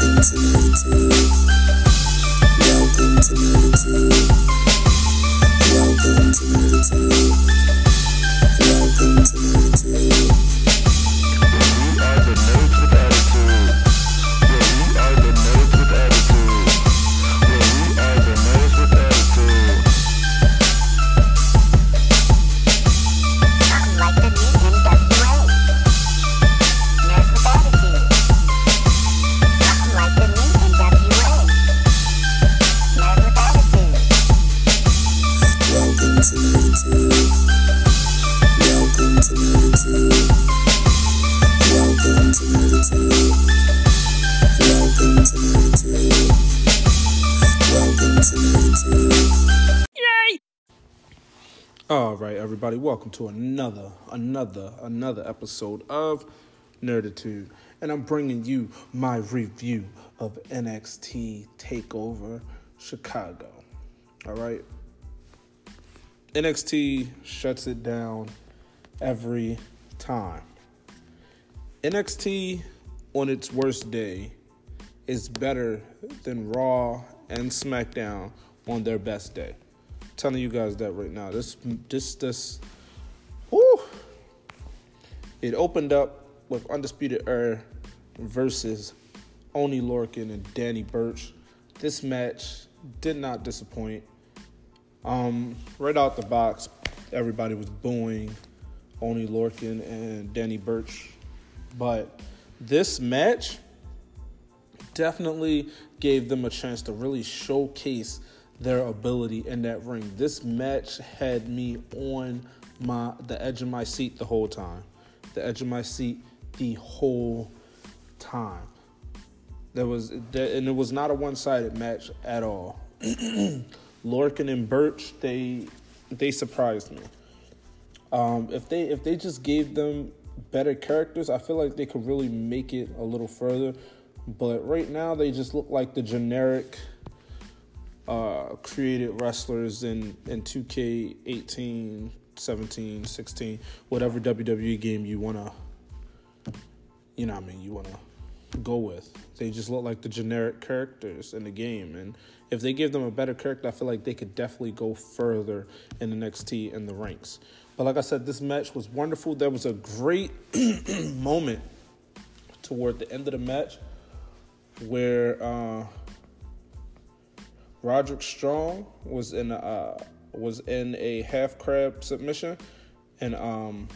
Welcome to 92. Welcome to 92. Welcome to 92. All right, everybody, welcome to another, another, another episode of Nerditude, and I'm bringing you my review of NXT Takeover Chicago. All right, NXT shuts it down every time. NXT on its worst day is better than Raw and SmackDown on their best day. telling you guys that right now. This, this, this, whoo! It opened up with Undisputed Era versus Oney Lorcan and Danny Burch. This match did not disappoint. Um, right out the box, everybody was booing Oney Lorcan and Danny Burch. But this match definitely gave them a chance to really showcase their ability in that ring. This match had me on my the edge of my seat the whole time. The edge of my seat the whole time. There was and it was not a one-sided match at all. Lorcan and Burch, they they surprised me. Um, if they if they just gave them better characters, I feel like they could really make it a little further. But right now, they just look like the generic uh, created wrestlers in in 2K18, 17, 16, whatever WWE game you wanna, you know, what I mean, you wanna go with. They just look like the generic characters in the game, and if they give them a better character, I feel like they could definitely go further in the NXT in the ranks. But like I said, this match was wonderful. There was a great moment toward the end of the match where uh, Roderick Strong was in a, uh, was in a half crab submission, and um,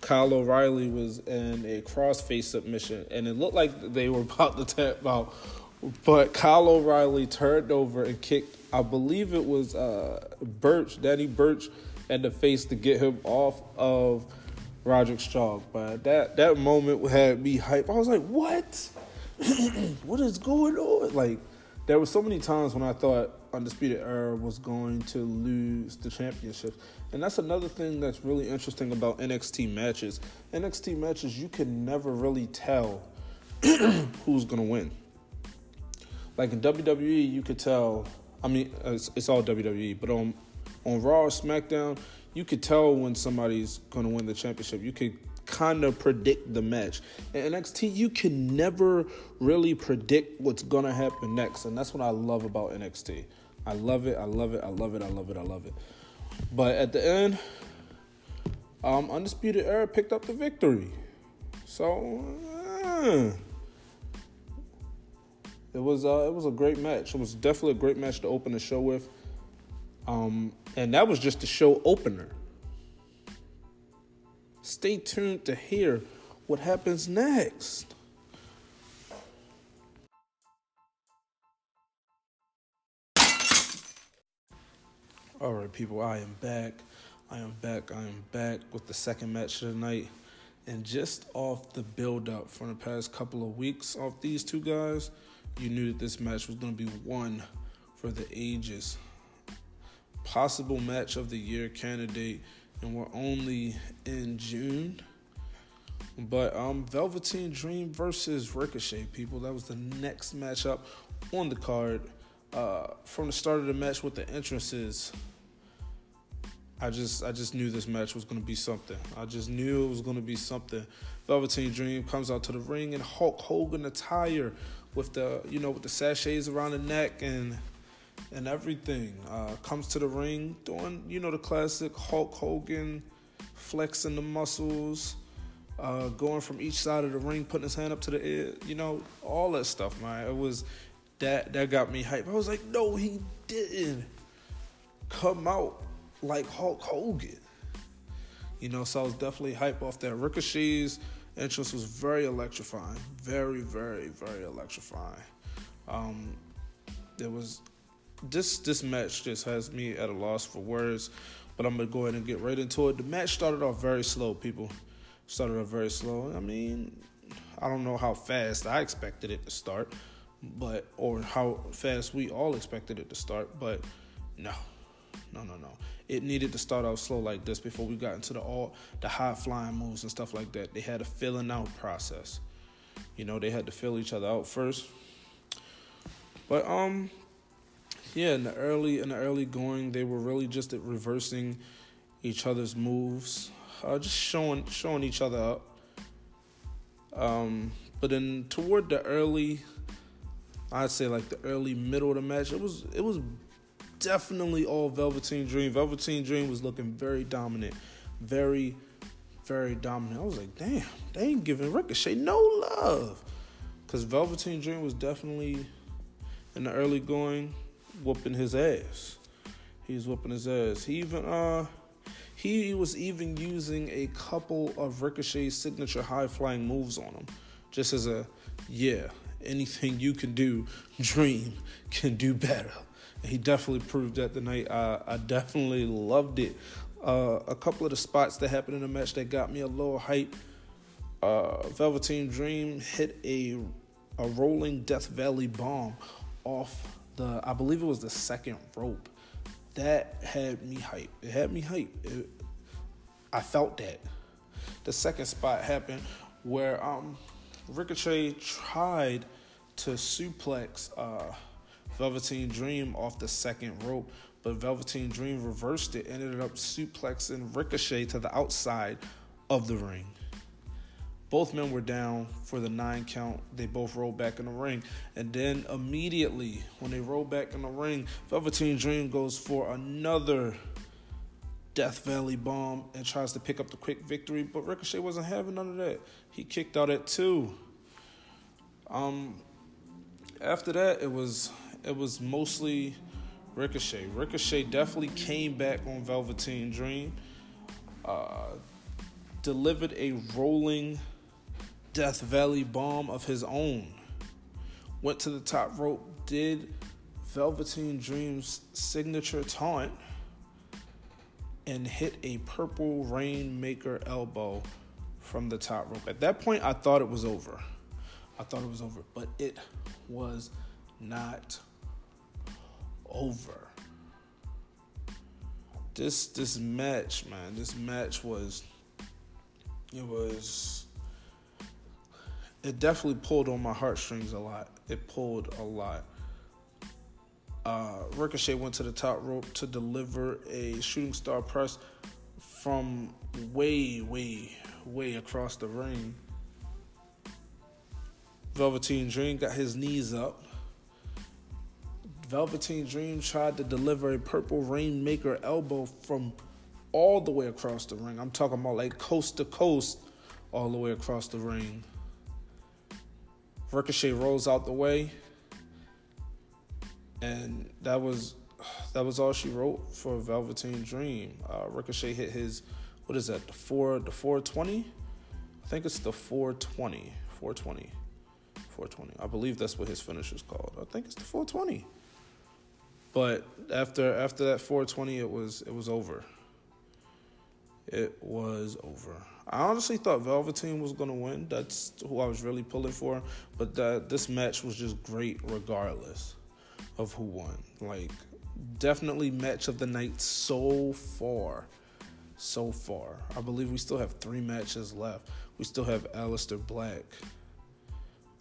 Kyle O'Reilly was in a crossface submission, and it looked like they were about to tap out, but Kyle O'Reilly turned over and kicked. I believe it was uh, Burch, Danny Burch, in the face to get him off of Roderick Strong. But that that moment had me hype. I was like, "What? what is going on?" Like, there were so many times when I thought Undisputed Era was going to lose the championship. And that's another thing that's really interesting about NXT matches. NXT matches, you can never really tell who's going to win. Like in WWE, you could tell, I mean, it's, it's all WWE, but on, on Raw or SmackDown, you could tell when somebody's going to win the championship. You could kind of predict the match. In NXT, you can never really predict what's going to happen next. And that's what I love about NXT. I love it. I love it. I love it. I love it. I love it. But at the end, um, Undisputed Era picked up the victory. So, uh, it was uh, it was a great match. It was definitely a great match to open the show with. Um, and that was just the show opener. Stay tuned to hear what happens next. All right, people, I am back. I am back. I am back with the second match of the night. And just off the build up from the past couple of weeks off these two guys, you knew that this match was going to be one for the ages. Possible match of the year candidate, and we're only in June. But um, Velveteen Dream versus Ricochet, people. That was the next matchup on the card. Uh, from the start of the match with the entrances, I just I just knew this match was going to be something. I just knew it was going to be something. Velveteen Dream comes out to the ring in Hulk Hogan attire with the you know with the sachets around the neck and and everything. Uh, comes to the ring doing you know the classic Hulk Hogan flexing the muscles, uh, going from each side of the ring, putting his hand up to the air, you know, all that stuff, man. It was that that got me hyped. I was like, no, he didn't come out like Hulk Hogan. You know, so I was definitely hyped off that. Ricochet's entrance was very electrifying, very, very, very electrifying. Um, there was this this match just has me at a loss for words, but I'm gonna go ahead and get right into it. The match started off very slow, people. Started off very slow. I mean, I don't know how fast I expected it to start, but or how fast we all expected it to start, but no, no, no, no. It needed to start off slow like this before we got into the all the high flying moves and stuff like that. They had a filling out process. You know, they had to fill each other out first. But um, yeah, in the early in the early going, they were really just reversing each other's moves, uh, just showing showing each other up. Um, but then toward the early, I'd say like the early middle of the match, it was it was definitely all Velveteen Dream. Velveteen Dream was looking very dominant, very, very dominant. I was like, damn, they ain't giving Ricochet no love. Because Velveteen Dream was definitely in the early going whooping his ass. He was whooping his ass. He even uh he was even using a couple of Ricochet's signature high flying moves on him. Just as a yeah, anything you can do, Dream can do better. And he definitely proved that tonight. I, I definitely loved it. Uh, a couple of the spots that happened in the match that got me a little hype. Uh, Velveteen Dream hit a a rolling Death Valley bomb off the I believe it was the second rope. That had me hype. It had me hype. It, I felt that. The second spot happened where um Ricochet tried to suplex uh Velveteen Dream off the second rope, but Velveteen Dream reversed it ended up suplexing Ricochet to the outside of the ring. Both men were down for the nine count. They both rolled back in the ring. And then immediately, when they rolled back in the ring, Velveteen Dream goes for another Death Valley bomb and tries to pick up the quick victory. But Ricochet wasn't having none of that. He kicked out at two. Um, after that, it was it was mostly Ricochet. Ricochet definitely came back on Velveteen Dream. Uh, delivered a rolling Death Valley bomb of his own. Went to the top rope, did Velveteen Dream's signature taunt, and hit a purple Rainmaker elbow from the top rope. At that point, I thought it was over. I thought it was over, but it was not over. This this match, man, this match was it was it definitely pulled on my heartstrings a lot. It pulled a lot. Uh, Ricochet went to the top rope to deliver a shooting star press from way, way, way across the ring. Velveteen Dream got his knees up. Velveteen Dream tried to deliver a purple Rainmaker elbow from all the way across the ring. I'm talking about like coast to coast, all the way across the ring. Ricochet rolls out the way, and that was that was all she wrote for Velveteen Dream. Uh, Ricochet hit his what is that the four the four twenty? I think it's the 420. 420. 420. I believe that's what his finish is called. I think it's the 420. But after after that 420, it was it was over. It was over. I honestly thought Velveteen was gonna win. That's who I was really pulling for. But that this match was just great regardless of who won. Like definitely match of the night so far. So far. I believe we still have three matches left. We still have Aleister Black.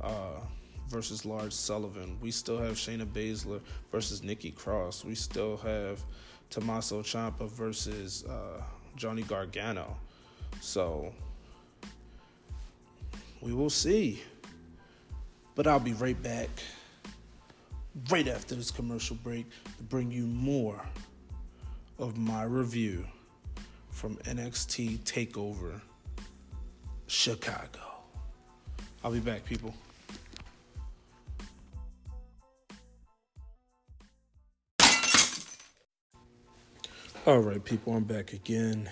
Uh versus Lars Sullivan. We still have Shayna Baszler versus Nikki Cross. We still have Tommaso Ciampa versus uh, Johnny Gargano. So we will see. But I'll be right back, right after this commercial break, to bring you more of my review from NXT TakeOver Chicago. I'll be back, people. All right, people, I'm back again.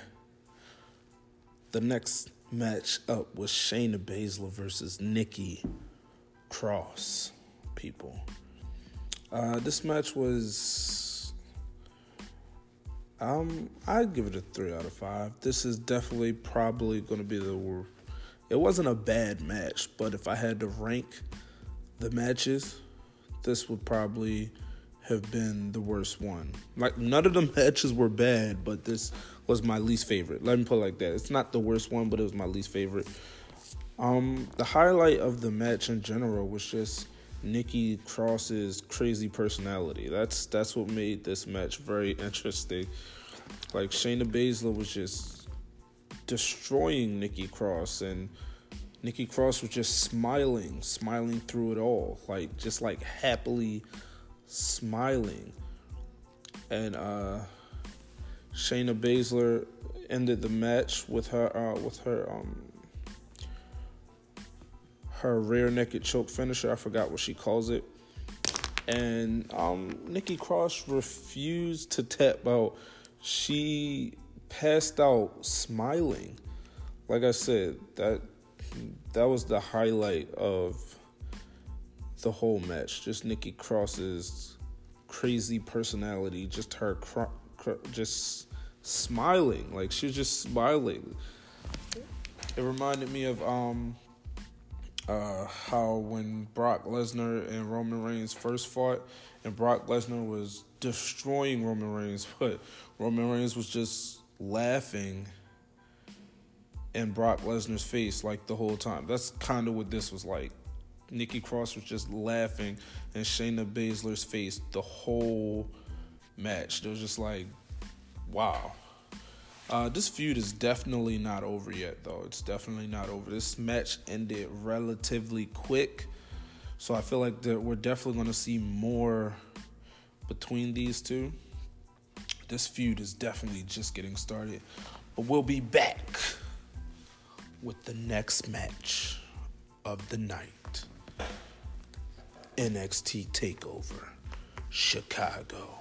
The next match up was Shayna Baszler versus Nikki Cross. People, uh, this match was um, I'd give it a three out of five. This is definitely probably going to be the worst. It wasn't a bad match, but if I had to rank the matches, this would probably have been the worst one. Like none of the matches were bad, but this was my least favorite. Let me put it like that. It's not the worst one, but it was my least favorite. Um, the highlight of the match in general was just Nikki Cross's crazy personality. That's that's what made this match very interesting. Like Shayna Baszler was just destroying Nikki Cross and Nikki Cross was just smiling, smiling through it all, like just like happily smiling. And uh Shayna Baszler ended the match with her uh with her um her rear naked choke finisher. I forgot what she calls it. And um, Nikki Cross refused to tap out. She passed out smiling. Like I said, that that was the highlight of the whole match. Just Nikki Cross's crazy personality, just her just smiling. Like she was just smiling. It reminded me of um uh, how when Brock Lesnar and Roman Reigns first fought, and Brock Lesnar was destroying Roman Reigns, but Roman Reigns was just laughing in Brock Lesnar's face like the whole time. That's kind of what this was like. Nikki Cross was just laughing in Shayna Baszler's face the whole match. It was just like, wow. Uh, this feud is definitely not over yet, though. It's definitely not over. This match ended relatively quick, so I feel like we're definitely going to see more between these two. This feud is definitely just getting started, but we'll be back with the next match of the night NXT TakeOver Chicago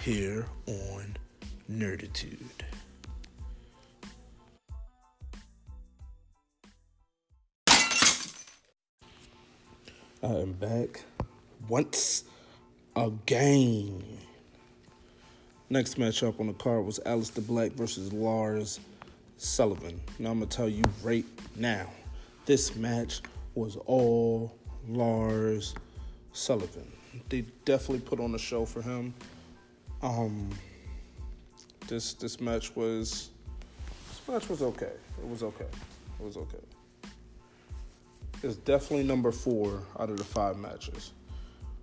here on Nerditude. I am back once again. Next matchup on the card was Aleister Black versus Lars Sullivan. Now I'm gonna tell you right now, this match was all Lars Sullivan. They definitely put on a show for him. Um, this this match was this match was okay. It was okay. It was okay It's definitely number four out of the five matches.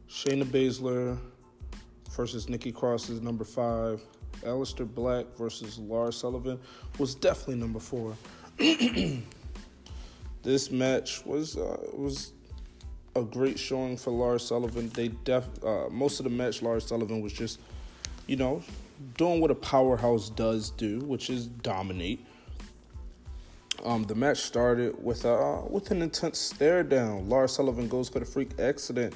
Shayna Baszler versus Nikki Cross is number five. Aleister Black versus Lars Sullivan was definitely number four. this match was uh, was a great showing for Lars Sullivan. They def uh, most of the match Lars Sullivan was just, you know, doing what a powerhouse does do, which is dominate. Um, the match started with uh, with an intense stare down. Lars Sullivan goes for the freak accident,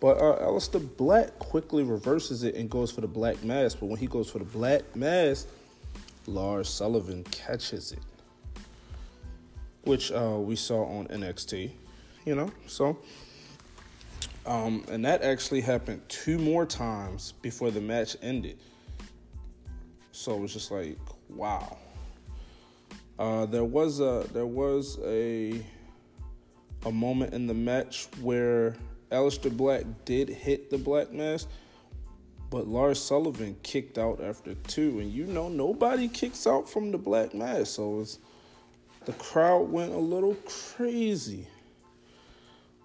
but uh, Aleister Black quickly reverses it and goes for the black mass. But when he goes for the black mass, Lars Sullivan catches it, which uh, we saw on NXT. You know, so um, and that actually happened two more times before the match ended. So it was just like, wow. Uh, there was a there was a a moment in the match where Aleister Black did hit the Black Mass, but Lars Sullivan kicked out after two, and you know nobody kicks out from the Black Mass, so the crowd went a little crazy.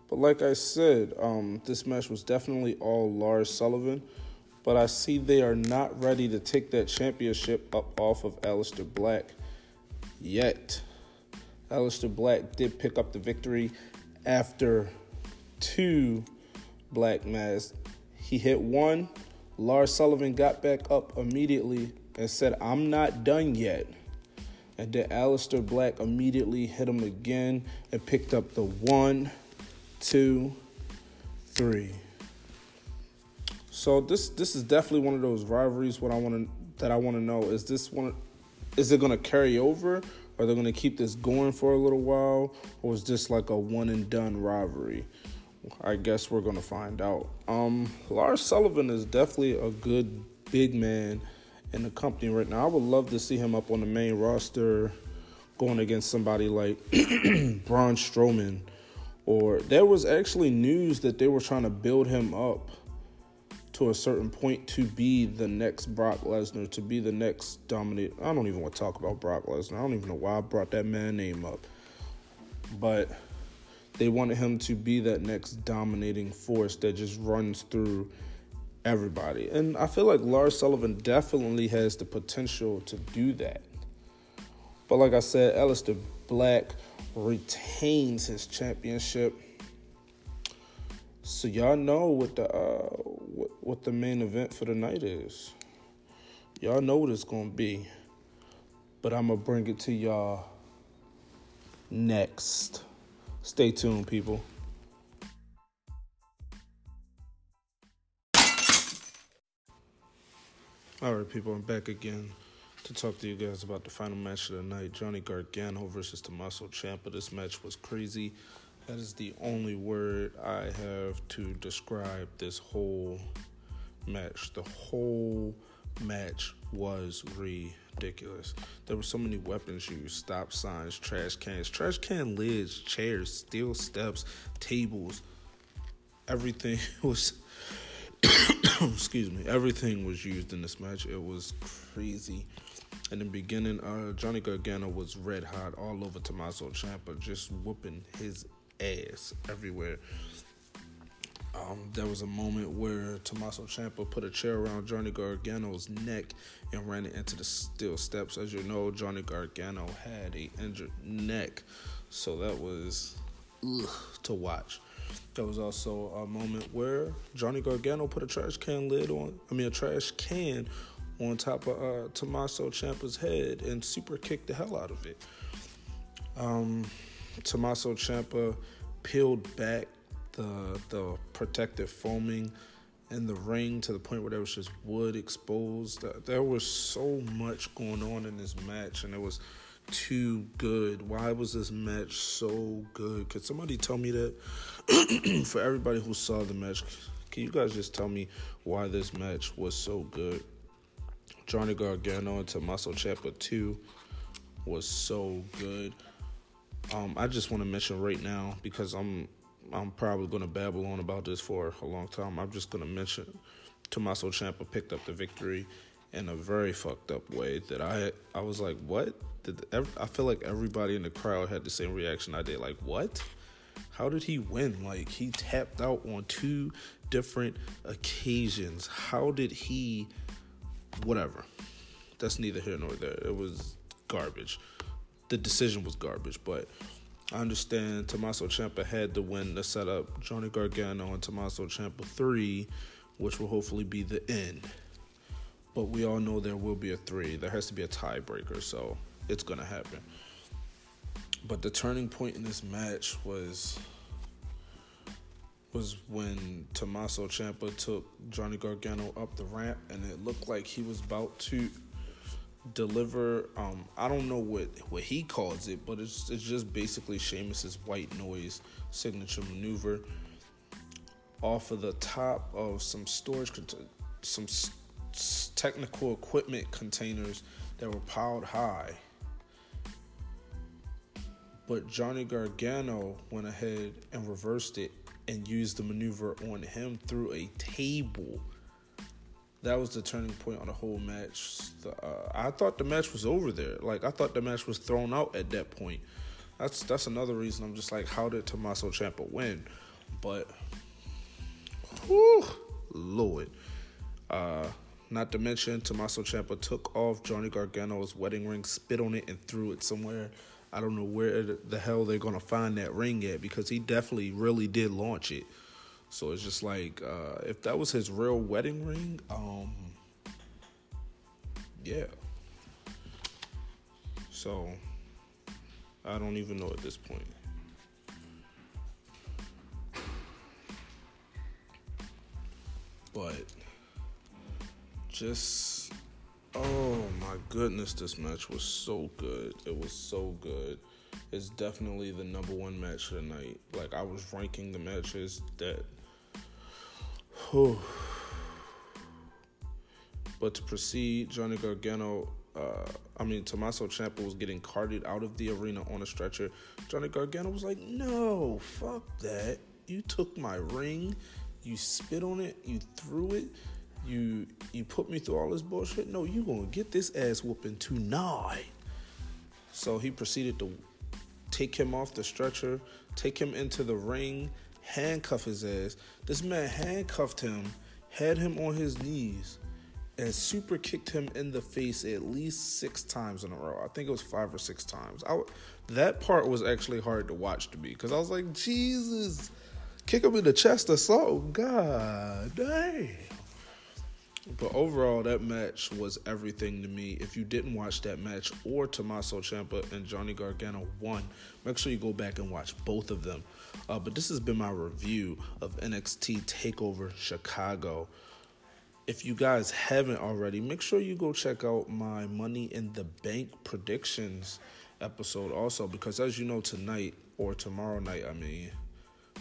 But like I said, um, this match was definitely all Lars Sullivan. But I see they are not ready to take that championship up off of Aleister Black yet. Aleister Black did pick up the victory after two black masks. He hit one. Lars Sullivan got back up immediately and said, I'm not done yet. And then Aleister Black immediately hit him again and picked up the one, two, three. So this this is definitely one of those rivalries. What I want to that I want to know is this one is it going to carry over? Are they going to keep this going for a little while, or is this like a one and done rivalry? I guess we're going to find out. Um, Lars Sullivan is definitely a good big man in the company right now. I would love to see him up on the main roster going against somebody like Braun Strowman. Or there was actually news that they were trying to build him up to a certain point to be the next Brock Lesnar, to be the next dominant. I don't even want to talk about Brock Lesnar. I don't even know why I brought that man name up. But they wanted him to be that next dominating force that just runs through everybody. And I feel like Lars Sullivan definitely has the potential to do that. But like I said, Aleister Black retains his championship. So y'all know what the uh, what, what the main event for the night is. Y'all know what it's gonna be. But I'm gonna bring it to y'all next. Stay tuned, people. All right, people, I'm back again to talk to you guys about the final match of the night Johnny Gargano versus Tommaso Ciampa. This match was crazy. That is the only word I have to describe this whole match. The whole match was ridiculous. There were so many weapons used stop signs, trash cans, trash can lids, chairs, steel steps, tables. Everything was excuse me, everything was used in this match. It was crazy. In the beginning, uh, Johnny Gargano was red hot all over Tommaso Ciampa, just whooping his ass everywhere. Um, there was a moment where Tommaso Ciampa put a chair around Johnny Gargano's neck and ran it into the steel steps. As you know, Johnny Gargano had a injured neck, so that was ugh, to watch. There was also a moment where Johnny Gargano put a trash can lid on, I mean, a trash can on top of uh, Tommaso Ciampa's head and super kicked the hell out of it. Um, Tommaso Ciampa peeled back the the protective foaming in the ring to the point where there was just wood exposed. There was so much going on in this match, and it was too good. Why was this match so good? Could somebody tell me that? For everybody who saw the match, can you guys just tell me why this match was so good? Johnny Gargano and Tommaso Ciampa 2 was so good. Um, I just want to mention right now because I'm I'm probably going to babble on about this for a long time. I'm just going to mention Tommaso Ciampa picked up the victory in a very fucked up way that I I was like, what? Did I feel like everybody in the crowd had the same reaction I did. Like, what? How did he win? Like he tapped out on two different occasions. How did he? Whatever. That's neither here nor there. It was garbage. The decision was garbage, but I understand Tommaso Ciampa had to win to set up Johnny Gargano and Tommaso Ciampa 3, which will hopefully be the end. But we all know there will be a 3. There has to be a tiebreaker, so it's going to happen. But the turning point in this match was was when Tommaso Ciampa took Johnny Gargano up the ramp and it looked like he was about to deliver um I don't know what what he calls it, but it's it's just basically Sheamus's white noise signature maneuver off of the top of some storage some technical equipment containers that were piled high. But Johnny Gargano went ahead and reversed it and used the maneuver on him through a table that was the turning point on the whole match. Uh, I thought the match was over there. Like I thought the match was thrown out at that point. That's that's another reason I'm just like, how did Tommaso Ciampa win? But, whew, Lord. Uh, not to mention, Tommaso Ciampa took off Johnny Gargano's wedding ring, spit on it, and threw it somewhere. I don't know where the hell they're gonna find that ring at because he definitely really did launch it. So it's just like uh, if that was his real wedding ring, um, yeah. So I don't even know at this point. But just oh my goodness, this match was so good. It was so good. It's definitely the number one match of the night. Like I was ranking the matches that whew. But to proceed, Johnny Gargano, uh, I mean, Tommaso Ciampa was getting carted out of the arena on a stretcher. Johnny Gargano was like, no, fuck that. You took my ring, you spit on it, you threw it, you you put me through all this bullshit. No, you gonna get this ass whooping tonight. So he proceeded to take him off the stretcher, take him into the ring, handcuff his ass. This man handcuffed him, had him on his knees, and super kicked him in the face at least six times in a row. I think it was five or six times. I, that part was actually hard to watch to me because I was like, Jesus, kick him in the chest or something. God damn. But overall, that match was everything to me. If you didn't watch that match or Tommaso Ciampa and Johnny Gargano won, make sure you go back and watch both of them. Uh, but this has been my review of NXT Takeover Chicago. If you guys haven't already, make sure you go check out my Money in the Bank predictions episode also, because as you know, tonight or tomorrow night, I mean,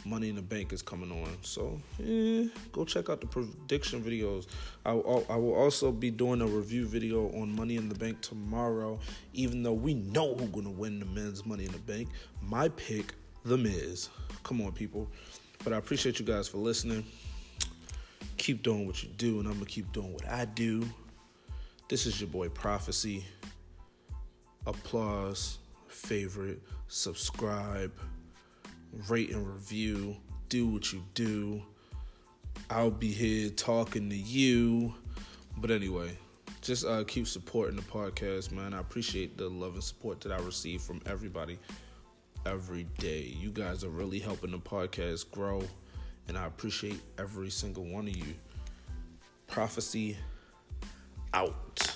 Money in the Bank is coming on. So, eh, go check out the prediction videos. I will, I will also be doing a review video on Money in the Bank tomorrow, even though we know who's going to win the men's Money in the Bank. My pick, The Miz. Come on, people. But I appreciate you guys for listening. Keep doing what you do, and I'm going to keep doing what I do. This is your boy Prophecy. Applause, favorite, subscribe rate and review, do what you do. I'll be here talking to you. But anyway, just uh, keep supporting the podcast, man. I appreciate the love and support that I receive from everybody every day. You guys are really helping the podcast grow, and I appreciate every single one of you. Prophecy out.